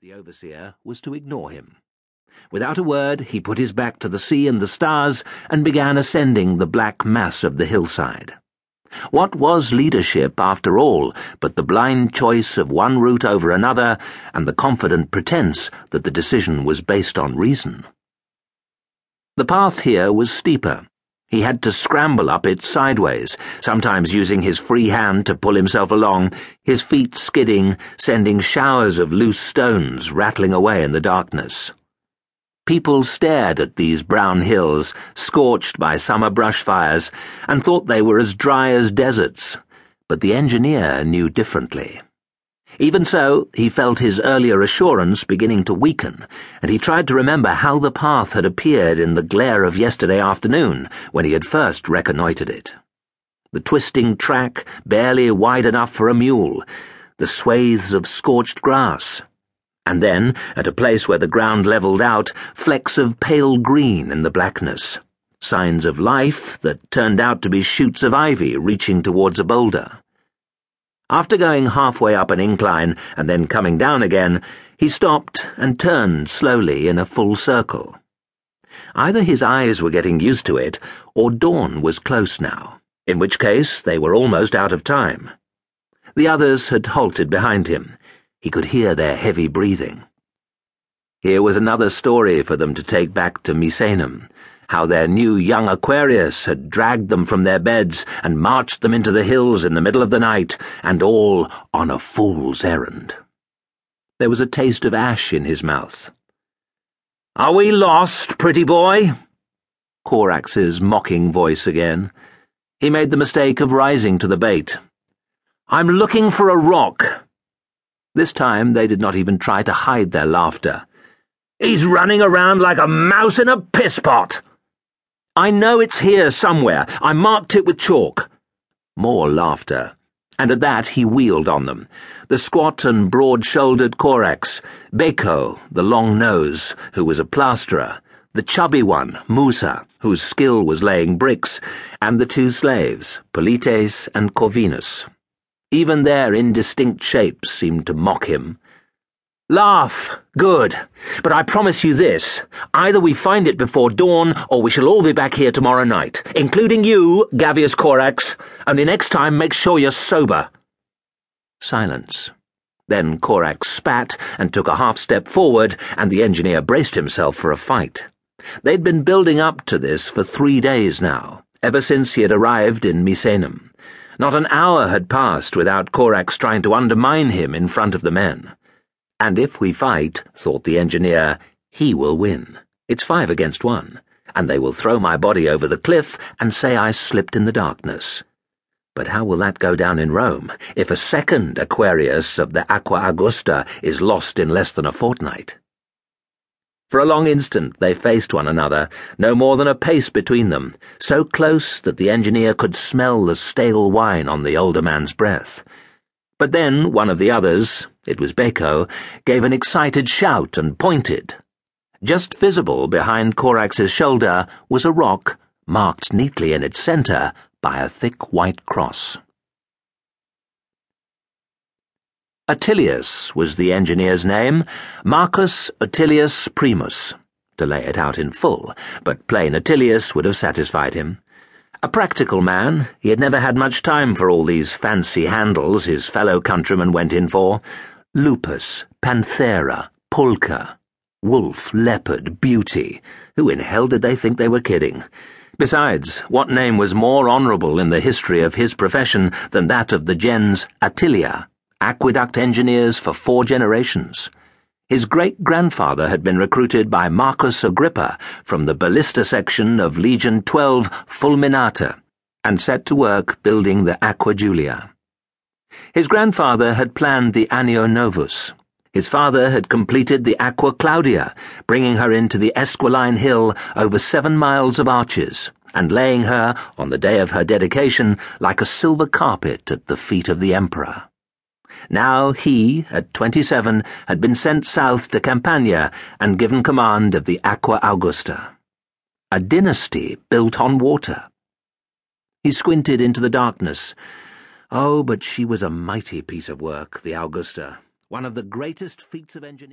The overseer was to ignore him. Without a word, he put his back to the sea and the stars and began ascending the black mass of the hillside. What was leadership, after all, but the blind choice of one route over another and the confident pretense that the decision was based on reason? The path here was steeper he had to scramble up it sideways, sometimes using his free hand to pull himself along, his feet skidding, sending showers of loose stones rattling away in the darkness. People stared at these brown hills, scorched by summer brush fires, and thought they were as dry as deserts, but the engineer knew differently. Even so, he felt his earlier assurance beginning to weaken, and he tried to remember how the path had appeared in the glare of yesterday afternoon when he had first reconnoitred it. The twisting track, barely wide enough for a mule, the swathes of scorched grass, and then, at a place where the ground levelled out, flecks of pale green in the blackness, signs of life that turned out to be shoots of ivy reaching towards a boulder. After going halfway up an incline and then coming down again, he stopped and turned slowly in a full circle. Either his eyes were getting used to it, or dawn was close now, in which case they were almost out of time. The others had halted behind him. He could hear their heavy breathing. Here was another story for them to take back to Misenum how their new young Aquarius had dragged them from their beds and marched them into the hills in the middle of the night, and all on a fool's errand. There was a taste of ash in his mouth. Are we lost, pretty boy? Corax's mocking voice again. He made the mistake of rising to the bait. I'm looking for a rock. This time they did not even try to hide their laughter. He's running around like a mouse in a piss pot. I know it's here somewhere. I marked it with chalk. More laughter. And at that he wheeled on them. The squat and broad-shouldered Corax, Becco, the long nose, who was a plasterer, the chubby one, Musa, whose skill was laying bricks, and the two slaves, Polites and Corvinus. Even their indistinct shapes seemed to mock him. Laugh. Good. But I promise you this. Either we find it before dawn, or we shall all be back here tomorrow night, including you, Gavius Corax. Only next time make sure you're sober. Silence. Then Corax spat and took a half step forward, and the engineer braced himself for a fight. They'd been building up to this for three days now, ever since he had arrived in Misenum. Not an hour had passed without Corax trying to undermine him in front of the men. And if we fight, thought the engineer, he will win. It's five against one, and they will throw my body over the cliff and say I slipped in the darkness. But how will that go down in Rome if a second Aquarius of the Aqua Augusta is lost in less than a fortnight? For a long instant they faced one another, no more than a pace between them, so close that the engineer could smell the stale wine on the older man's breath. But then one of the others, it was Becco, gave an excited shout and pointed. Just visible behind Corax's shoulder was a rock marked neatly in its center by a thick white cross. Attilius was the engineer's name, Marcus Attilius Primus, to lay it out in full, but plain Attilius would have satisfied him. A practical man, he had never had much time for all these fancy handles his fellow countrymen went in for. Lupus, Panthera, Pulcher, Wolf, Leopard, Beauty. Who in hell did they think they were kidding? Besides, what name was more honourable in the history of his profession than that of the gens Attilia, aqueduct engineers for four generations? His great grandfather had been recruited by Marcus Agrippa from the ballista section of Legion 12 Fulminata and set to work building the Aqua Julia. His grandfather had planned the Anio Novus. His father had completed the Aqua Claudia, bringing her into the Esquiline Hill over seven miles of arches and laying her, on the day of her dedication, like a silver carpet at the feet of the Emperor. Now he, at twenty-seven, had been sent south to Campania and given command of the Aqua Augusta. A dynasty built on water. He squinted into the darkness. Oh, but she was a mighty piece of work, the Augusta, one of the greatest feats of engineering.